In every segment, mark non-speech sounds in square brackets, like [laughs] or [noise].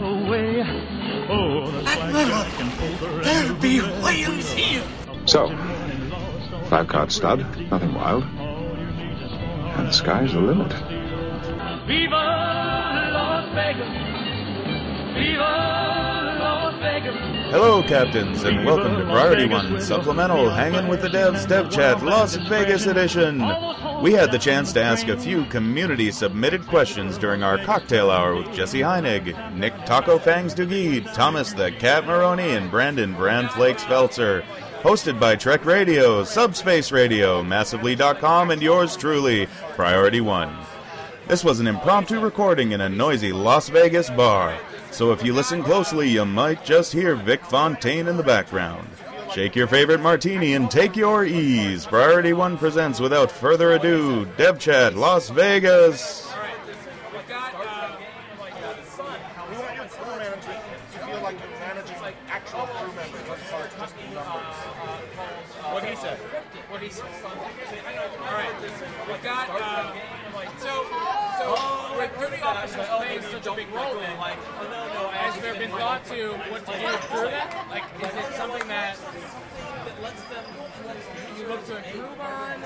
away. Oh, the blackjack There'll be whales here. So, five card stud, nothing wild. And the sky's the limit. Viva Las Vegas! Viva Las Vegas! Hello, captains, and welcome to Priority One Supplemental Hanging with the Devs Dev Chat Las Vegas edition. We had the chance to ask a few community submitted questions during our cocktail hour with Jesse Heinig, Nick Taco Fangs Duguid, Thomas the Cat Maroney, and Brandon Brand Flakes Felczer. Hosted by Trek Radio, Subspace Radio, Massively.com, and yours truly, Priority One. This was an impromptu recording in a noisy Las Vegas bar, so if you listen closely, you might just hear Vic Fontaine in the background. Shake your favorite martini and take your ease. Priority One presents without further ado, Dev Chat Las Vegas. What through that? Like, is it something that you look to improve on?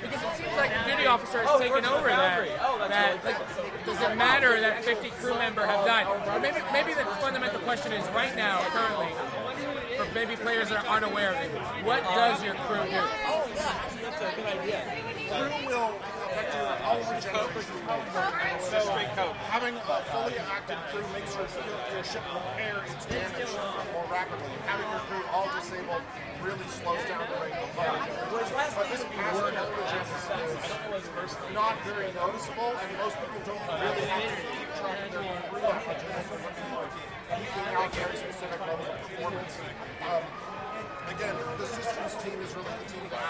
Because it seems like the duty officer has oh, taken over that. Oh, that like, does it matter that 50 crew member have died? Or maybe, maybe the fundamental question is right now, currently, for maybe players that aren't aware of it, what does your crew do? Oh, yeah, actually, that's a good idea. Crew will So, having a fully active crew makes your, your ship repair its damage more rapidly. And having your crew all disabled really slows down the rate of generation. But this passive health is not very noticeable, and most people don't really have to keep track of their crew regeneration keeping out very specific levels of performance. Um, again, the systems team is really the team ask.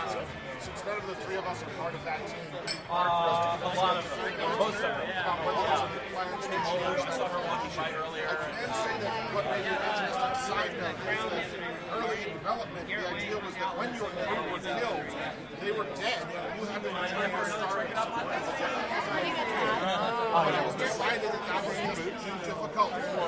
Since none of the three of us are part of that team, it's hard for us to uh, a lot of most of it. About what those plans to change that earlier. I can uh, say that what made it interesting side note. Is that early in development, the idea was that when your crew were killed, they were dead, and you had to return your star But it was decided that that was too difficult for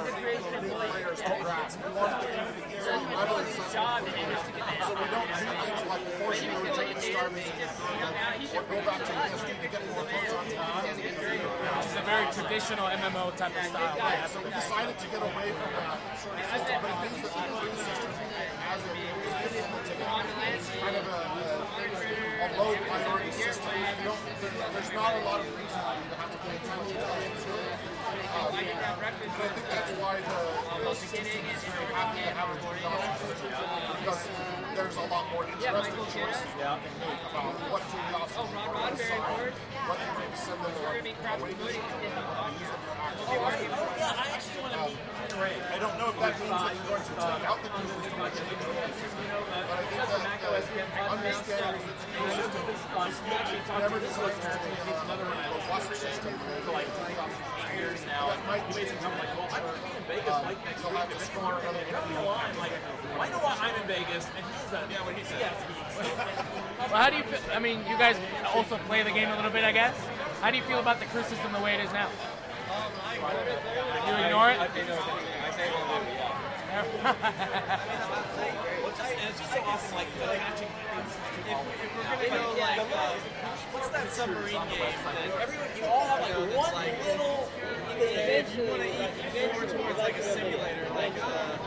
new players to grasp. We wanted to be the easy readily accessible so we don't do things like force you to return the star mission or go back to ESD to get more photons. Which is a very traditional MMO type of style. Yeah, so we decided to get away from that sort of system, but it means that the system as it is kind of a, a, a low priority system. You don't, there, there's not a lot of reason for you to have to pay attention to it. Um, but I think that's why the, the is very happy to have a office because there's a lot more interesting choices we can make about what to the office are decide, what you can send them or away from use them for active I don't know if that means that you're going to take out the tools to make but I think that uh, understanding that the system is never to be another robust system. like years now. That might be something like, well, I'm in Vegas like next week, and score another like, well, I know why I'm in Vegas, and he's a yeah, what he said. [laughs] Well, how do you? Feel, I mean, you guys also play the game a little bit, I guess. How do you feel about the crew system the way it is now? You ignore it. I say a little bit, yeah. [laughs] Well, just, it's just so awesome, like the catching things. If, if we're gonna, you know, like, uh, what's that submarine game that everyone, you all have like one little. If more towards like a simulator,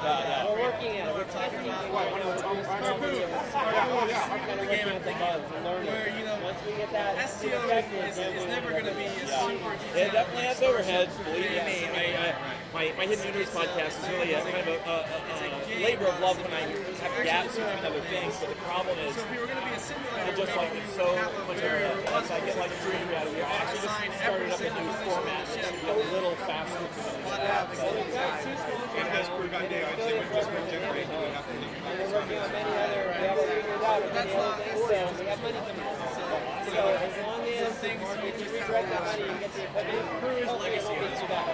uh, we're working at, we're talking about what one of the Harpoon, Harpoon, game I'm thinking where you know, is, is never going to be a super. It definitely has overhead. Believe me, my my hidden universe podcast is really a kind of a, a, a, a labor of love when I have gaps between other things. But the problem is, So if we were going to be a it's just like it's so much overhead. Once I get like a dream out of it, I actually just started up a new format to be a little faster. that's not. So as long as things you just have to have to get the equipment. Crew's legacy is that.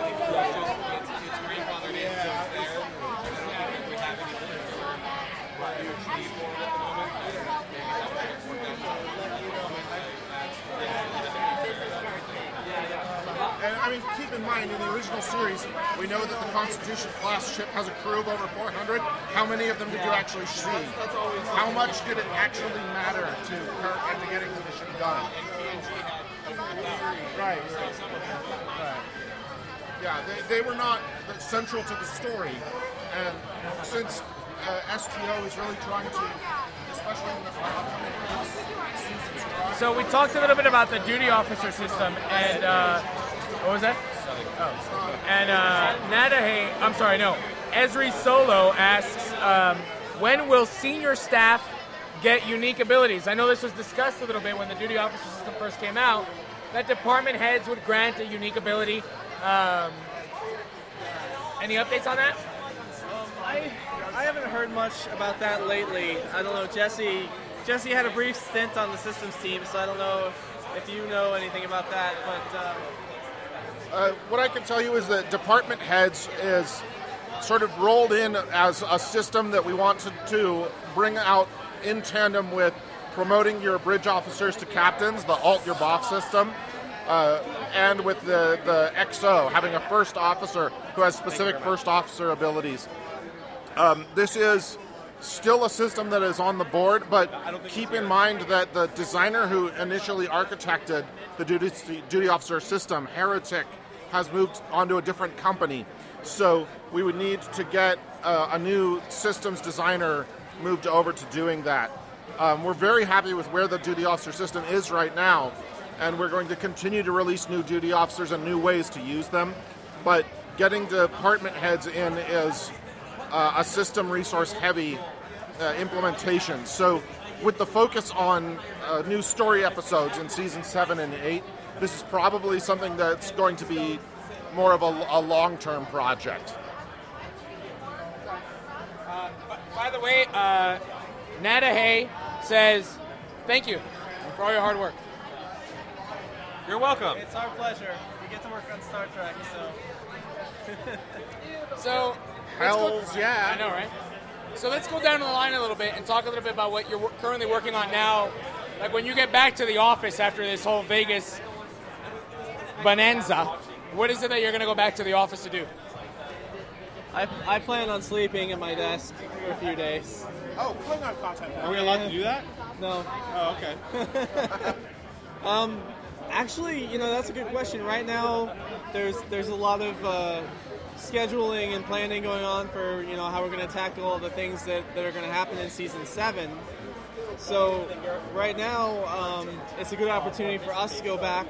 It's grandfathered in, so it's there. I don't think we have anything for UHD for it at the moment. Maybe that might have worked out And I mean, keep in mind, in the original series, we know that the Constitution class ship has a crew of over 400. How many of them did you actually see? How much did it actually matter to Kirk and to getting the mission done? Right. Yeah, they, they were not central to the story. And since uh, STO is really trying to, especially in the upcoming So we talked a little bit about the duty officer system, and uh, what was that? Oh. And uh, Nadahe, I'm sorry, no. Esri Solo asks, um, when will senior staff get unique abilities? I know this was discussed a little bit when the duty officer system first came out. That department heads would grant a unique ability. Um, any updates on that? I I haven't heard much about that lately. I don't know. Jesse Jesse had a brief stint on the systems team, so I don't know if you know anything about that. But uh, Uh, what I can tell you is that department heads is sort of rolled in as a system that we want to, to bring out in tandem with promoting your bridge officers to captains, the alt your boss system, uh, and with the, the XO, having a first officer who has specific first officer abilities. Um, this is still a system that is on the board, but keep in mind that the designer who initially architected the duty, duty officer system, Heretic, has moved onto a different company. So we would need to get uh, a new systems designer moved over to doing that. Um, we're very happy with where the duty officer system is right now, and we're going to continue to release new duty officers and new ways to use them. But getting department heads in is uh, a system resource heavy uh, implementation. So, with the focus on uh, new story episodes in season seven and eight, this is probably something that's going to be more of a, a long term project. By the way, uh, Nadahe says, thank you for all your hard work. You're welcome. it's our pleasure. We get to work on Star Trek, so. [laughs] So, let's go- Hells yeah. I know, right? So let's go down the line a little bit and talk a little bit about what you're currently working on now. Like when you get back to the office after this whole Vegas bonanza, what is it that you're going to go back to the office to do? I, I plan on sleeping at my desk for a few days. Oh, Klingon content. Are we allowed to do that? No. Oh, okay. [laughs] Um, actually, you know that's a good question. Right now, there's there's a lot of uh, scheduling and planning going on for you know how we're going to tackle all the things that, that are going to happen in season seven. So right now, um, it's a good opportunity for us to go back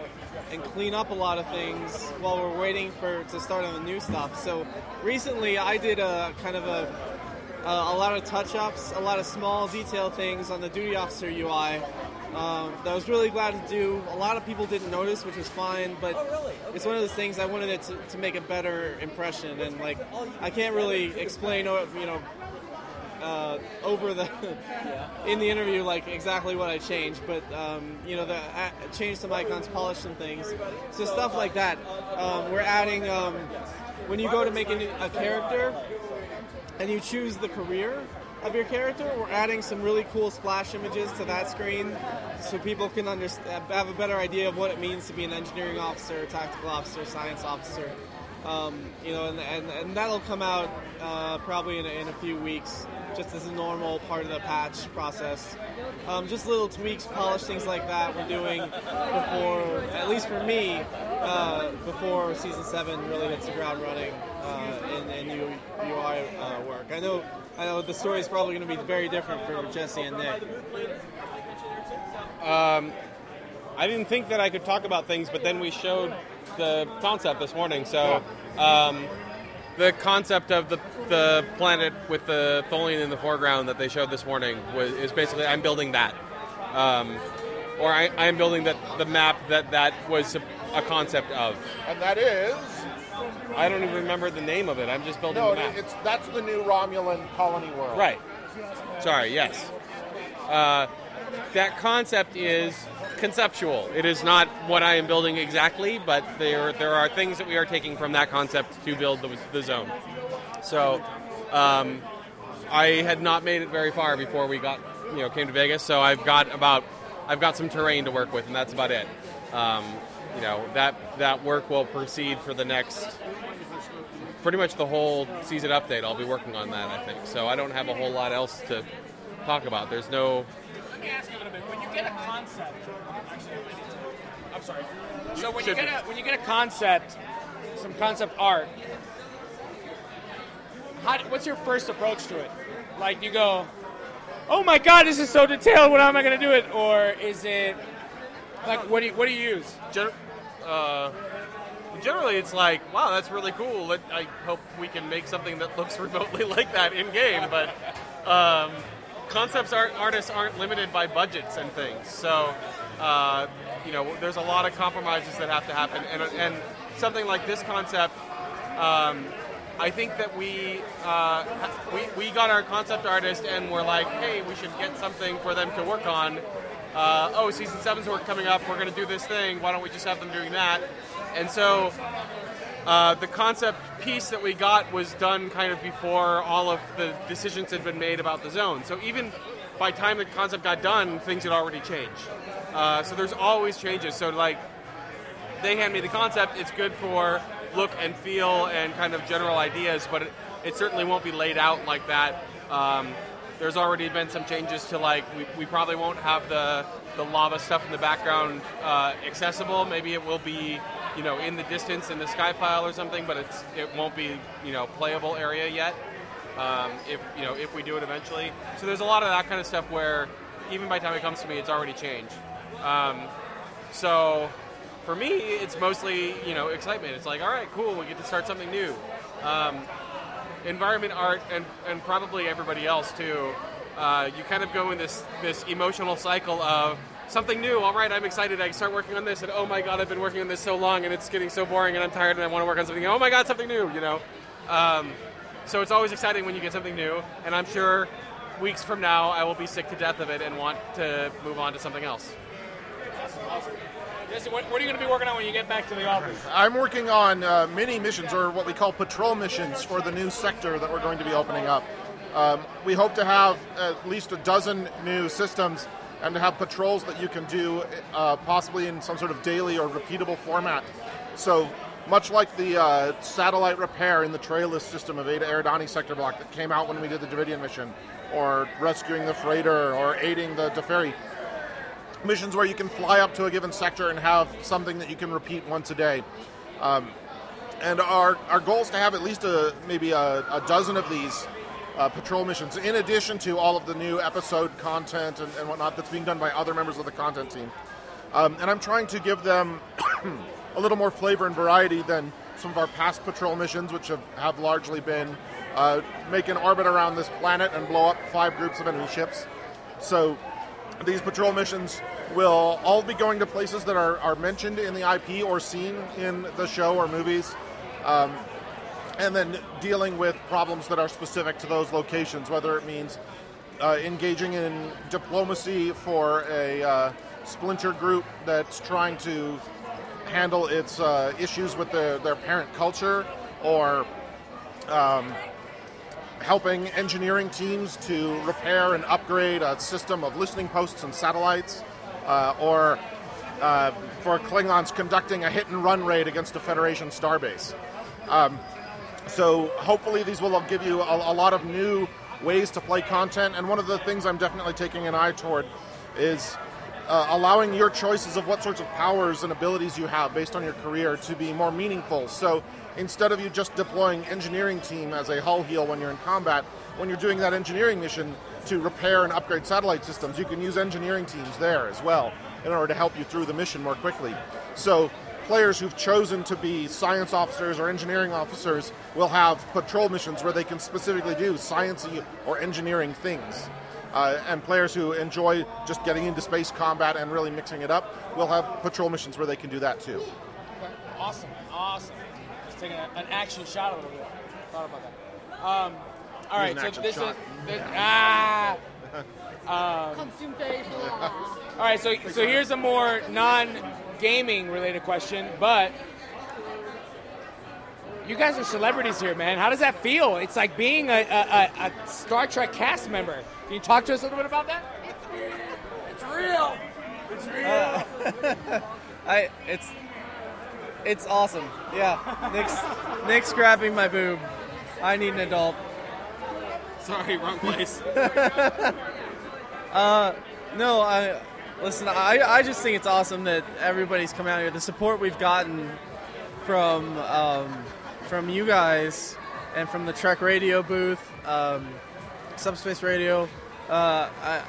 and clean up a lot of things while we're waiting for to start on the new stuff. So recently, I did a kind of a uh, a lot of touch-ups, a lot of small detail things on the duty officer UI. Um, that I was really glad to do. A lot of people didn't notice, which was fine, but it's one of those things I wanted it to, to make a better impression. And like, I can't really explain, you know, uh, over the in the interview like exactly what I changed, but um, you know, the uh, changed some icons, polished some things, so stuff like that. Um, we're adding um, when you go to make a, a character and you choose the career of your character, we're adding some really cool splash images to that screen so people can understand, have a better idea of what it means to be an engineering officer, tactical officer, science officer. Um, you know, and, and, and that'll come out uh, probably in a, in a few weeks, just as a normal part of the patch process. Um, just little tweaks, polish things like that we're doing before, at least for me, uh, before season seven really hits the ground running uh, in, in UI uh, work. I know, I know the story is probably going to be very different for Jesse and Nick. Um, I didn't think that I could talk about things, but then we showed the concept this morning. So, um, the concept of the, the planet with the Tholian in the foreground that they showed this morning was is basically I'm building that, um, or I, I'm building that the map that that was a, a concept of. And that is I don't even remember the name of it. I'm just building no, the map. it's that's the new Romulan colony world. Right. Sorry. Yes. Uh, that concept is conceptual. It is not what I am building exactly, but there there are things that we are taking from that concept to build the, the zone. So um, I had not made it very far before we got you know came to Vegas. So I've got about I've got some terrain to work with, and that's about it. Um, you know that that work will proceed for the next pretty much the whole season update. I'll be working on that, I think. So I don't have a whole lot else to talk about. There's no Let me ask you a little bit. When you get a concept, actually, I might need to- I'm sorry. So when you get a when you get a concept, some concept art, how, what's your first approach to it? Like you go, oh my god, this is so detailed. What am I going to do it? Or is it like what do you what do you use? Gen- uh, generally, it's like, wow, that's really cool. Let- I hope we can make something that looks remotely [laughs] like that in game. But um, concepts art artists aren't limited by budgets and things. So, uh, you know, there's a lot of compromises that have to happen. And, and something like this concept, um, I think that we, uh, we we got our concept artist and we're like, hey, we should get something for them to work on. Uh, oh, season seven's work coming up. We're going to do this thing. Why don't we just have them doing that? And so uh, the concept piece that we got was done kind of before all of the decisions had been made about the zone. So even by time the concept got done, things had already changed. Uh, so there's always changes. So like they hand me the concept, it's good for look and feel and kind of general ideas, but it, it certainly won't be laid out like that. Um, there's already been some changes to like we, we probably won't have the the lava stuff in the background uh, accessible. Maybe it will be you know in the distance in the sky file or something, but it's it won't be you know playable area yet. Um, if you know if we do it eventually, so there's a lot of that kind of stuff where even by the time it comes to me, it's already changed. Um, so for me, it's mostly you know excitement. It's like, all right, cool, we get to start something new. Um, environment art and, and probably everybody else too. Uh, you kind of go in this this emotional cycle of something new. All right, I'm excited. I start working on this, and oh my god, I've been working on this so long, and it's getting so boring, and I'm tired, and I want to work on something. Oh my god, something new, you know. Um, so it's always exciting when you get something new, and I'm sure weeks from now I will be sick to death of it and want to move on to something else. Jesse, what, what are you going to be working on when you get back to the office? I'm working on uh, mini missions, or what we call patrol missions, for the new sector that we're going to be opening up. Um, we hope to have at least a dozen new systems and to have patrols that you can do uh, possibly in some sort of daily or repeatable format. So, much like the uh, satellite repair in the trailless system of Eta Eridani sector block that came out when we did the Devidian mission, or rescuing the freighter, or aiding the Deferi, missions where you can fly up to a given sector and have something that you can repeat once a day. Um, and our, our goal is to have at least a maybe a, a dozen of these uh, patrol missions, in addition to all of the new episode content and, and whatnot that's being done by other members of the content team. Um, and I'm trying to give them [clears throat] a little more flavor and variety than some of our past patrol missions, which have, have largely been uh, make an orbit around this planet and blow up five groups of enemy ships. So these patrol missions will all be going to places that are, are mentioned in the IP or seen in the show or movies, um, and then dealing with problems that are specific to those locations, whether it means uh, engaging in diplomacy for a uh, splinter group that's trying to handle its uh, issues with the, their parent culture, or um, helping engineering teams to repair and upgrade a system of listening posts and satellites, uh, or uh, for Klingons conducting a hit and run raid against a Federation starbase. Um, so hopefully these will give you a, a lot of new ways to play content. And one of the things I'm definitely taking an eye toward is uh, allowing your choices of what sorts of powers and abilities you have based on your career to be more meaningful. So instead of you just deploying engineering team as a hull heal when you're in combat, when you're doing that engineering mission to repair and upgrade satellite systems, you can use engineering teams there as well in order to help you through the mission more quickly. So players who've chosen to be science officers or engineering officers will have patrol missions where they can specifically do sciencey or engineering things. Uh, and players who enjoy just getting into space combat and really mixing it up will have patrol missions where they can do that too. Awesome, awesome. Just taking a, an action shot of it a little bit. Thought about that. Um, all right, so this shot. is this, ah. [laughs] Um, all right, so so here's a more non-gaming related question, but you guys are celebrities here, man. How does that feel? It's like being a, a, a, a Star Trek cast member. Can you talk to us a little bit about that? It's real. It's real. Uh, [laughs] I it's it's awesome. Yeah, Nick's Nick's grabbing my boob. I need an adult. Sorry, wrong place. [laughs] Uh, no, I listen. I I just think it's awesome that everybody's come out here. The support we've gotten from um, from you guys and from the Trek Radio booth, um, Subspace Radio. Uh, I,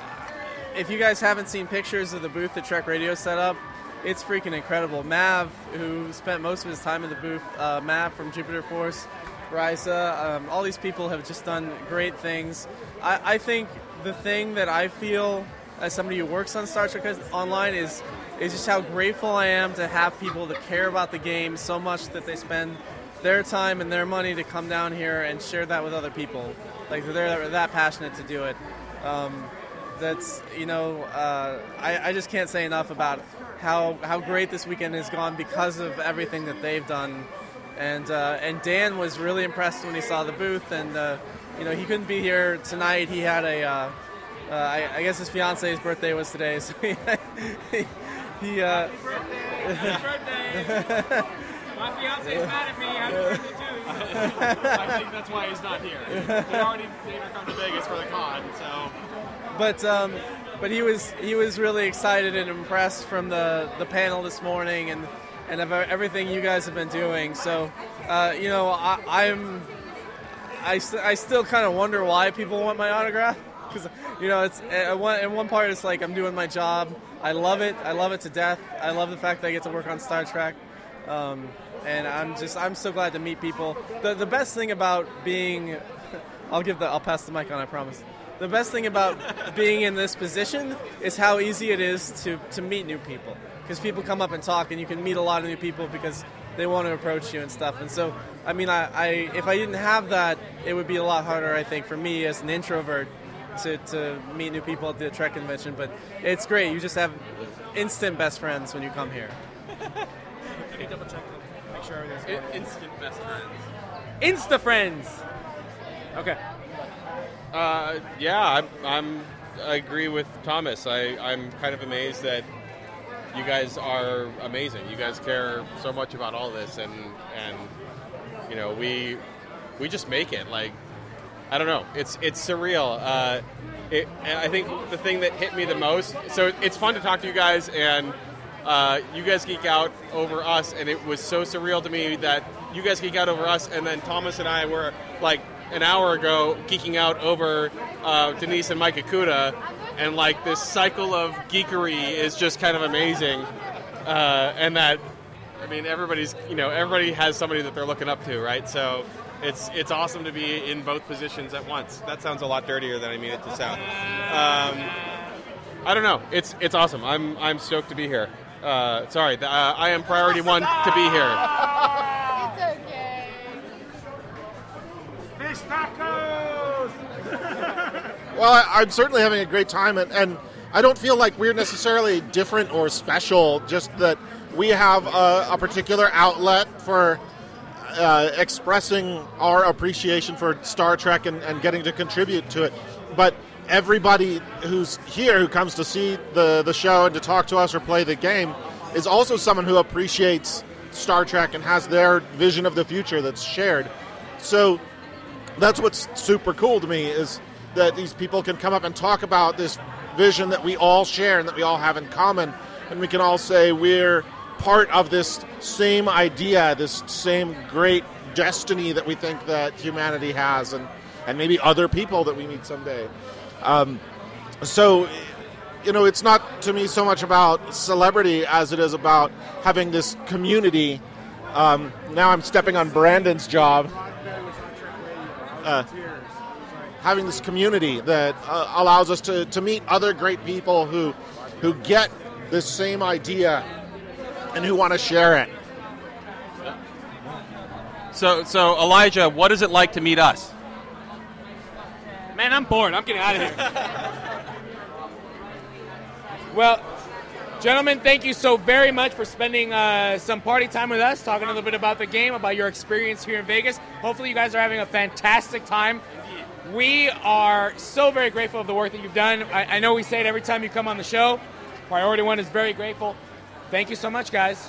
if you guys haven't seen pictures of the booth that Trek Radio set up, it's freaking incredible. Mav, who spent most of his time in the booth, uh, Mav from Jupiter Force, Risa, um, all these people have just done great things. I, I think the thing that I feel as somebody who works on Star Trek Online is is just how grateful I am to have people that care about the game so much that they spend their time and their money to come down here and share that with other people. Like they're that passionate to do it. Um, that's you know uh, I, I just can't say enough about how how great this weekend has gone because of everything that they've done. And uh, and Dan was really impressed when he saw the booth, and uh, you know he couldn't be here tonight. He had a uh, uh, I, I guess his fiance's birthday was today, so he, [laughs] he, he uh, My fiance's mad at me. Happy birthday too. I think that's why he's not here. He already made her come to Vegas for the con, so. but um, but he was he was really excited and impressed from the, the panel this morning and and of everything you guys have been doing. So uh, you know I, I'm I, st- I still kind of wonder why people want my autograph because you know it's at one, in one part it's like I'm doing my job. I love it. I love it to death. I love the fact that I get to work on Star Trek. Um, and I'm just I'm so glad to meet people. The the best thing about being [laughs] I'll give the I'll pass the mic on, I promise. The best thing about [laughs] being in this position is how easy it is to, to meet new people. Because people come up and talk, and you can meet a lot of new people because they want to approach you and stuff. And so, I mean, I, I if I didn't have that, it would be a lot harder, I think, for me as an introvert to, to meet new people at the Trek convention. But it's great. You just have instant best friends when you come here. [laughs] Let me double check. Make sure everything's In- good. instant best friends. Insta friends. Okay. Uh, yeah, I'm, I'm. I agree with Thomas. I, I'm kind of amazed that you guys are amazing. You guys care so much about all this, and and you know we we just make it. Like I don't know. It's it's surreal. Uh, it, I think the thing that hit me the most. So it's fun to talk to you guys, and uh, you guys geek out over us, and it was so surreal to me that you guys geek out over us, and then Thomas and I were like an hour ago geeking out over uh, Denise and Mike Okuda, and like this cycle of geekery is just kind of amazing, uh, and that I mean everybody's you know everybody has somebody that they're looking up to, right? So. It's, it's awesome to be in both positions at once. That sounds a lot dirtier than I mean it to sound. Um, I don't know. It's it's awesome. I'm I'm stoked to be here. Uh, sorry, uh, I am priority one to be here. It's okay. Fish tacos! Well, I'm certainly having a great time, and, and I don't feel like we're necessarily different or special, just that we have a, a particular outlet for uh, expressing our appreciation for Star Trek and, and getting to contribute to it. But everybody who's here who comes to see the, the show and to talk to us or play the game is also someone who appreciates Star Trek and has their vision of the future that's shared. So that's what's super cool to me is that these people can come up and talk about this vision that we all share and that we all have in common. And we can all say we're part of this same idea this same great destiny that we think that humanity has and and maybe other people that we meet someday. Um, so you know it's not to me so much about celebrity as it is about having this community. Um, now i'm stepping on brandon's job. Uh, having this community that uh, allows us to, to meet other great people who who get this same idea and who want to share it. So so Elijah, what is it like to meet us? Man, I'm bored. I'm getting out of here. Well, gentlemen, thank you so very much for spending uh, some party time with us, talking a little bit about the game, about your experience here in Vegas. Hopefully, you guys are having a fantastic time. We are so very grateful of the work that you've done. I, I know we say it every time you come on the show. Priority One is very grateful. Thank you so much, guys.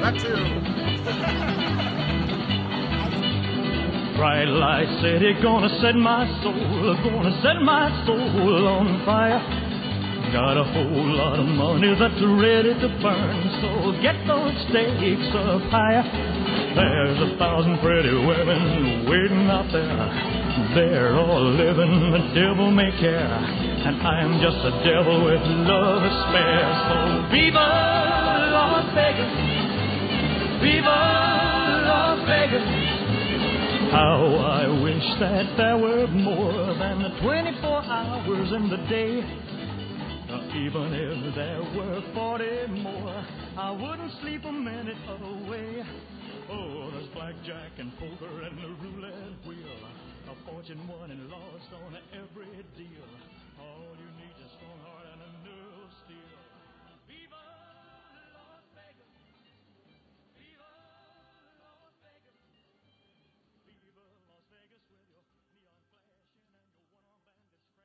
That too. [laughs] Bright light city gonna set my soul, gonna set my soul on fire. Got a whole lot of money that's ready to burn, so get those stakes up higher. There's a thousand pretty women waiting out there. They're all living the devil may care, and I'm just a devil with love to spare. So Viva Las Vegas, Viva Las Vegas. How I wish that there were more than the 24 hours in the day. Even if there were 40 more, I wouldn't sleep a minute away. Oh, there's blackjack and poker and the roulette wheel. A fortune won and lost on every deal.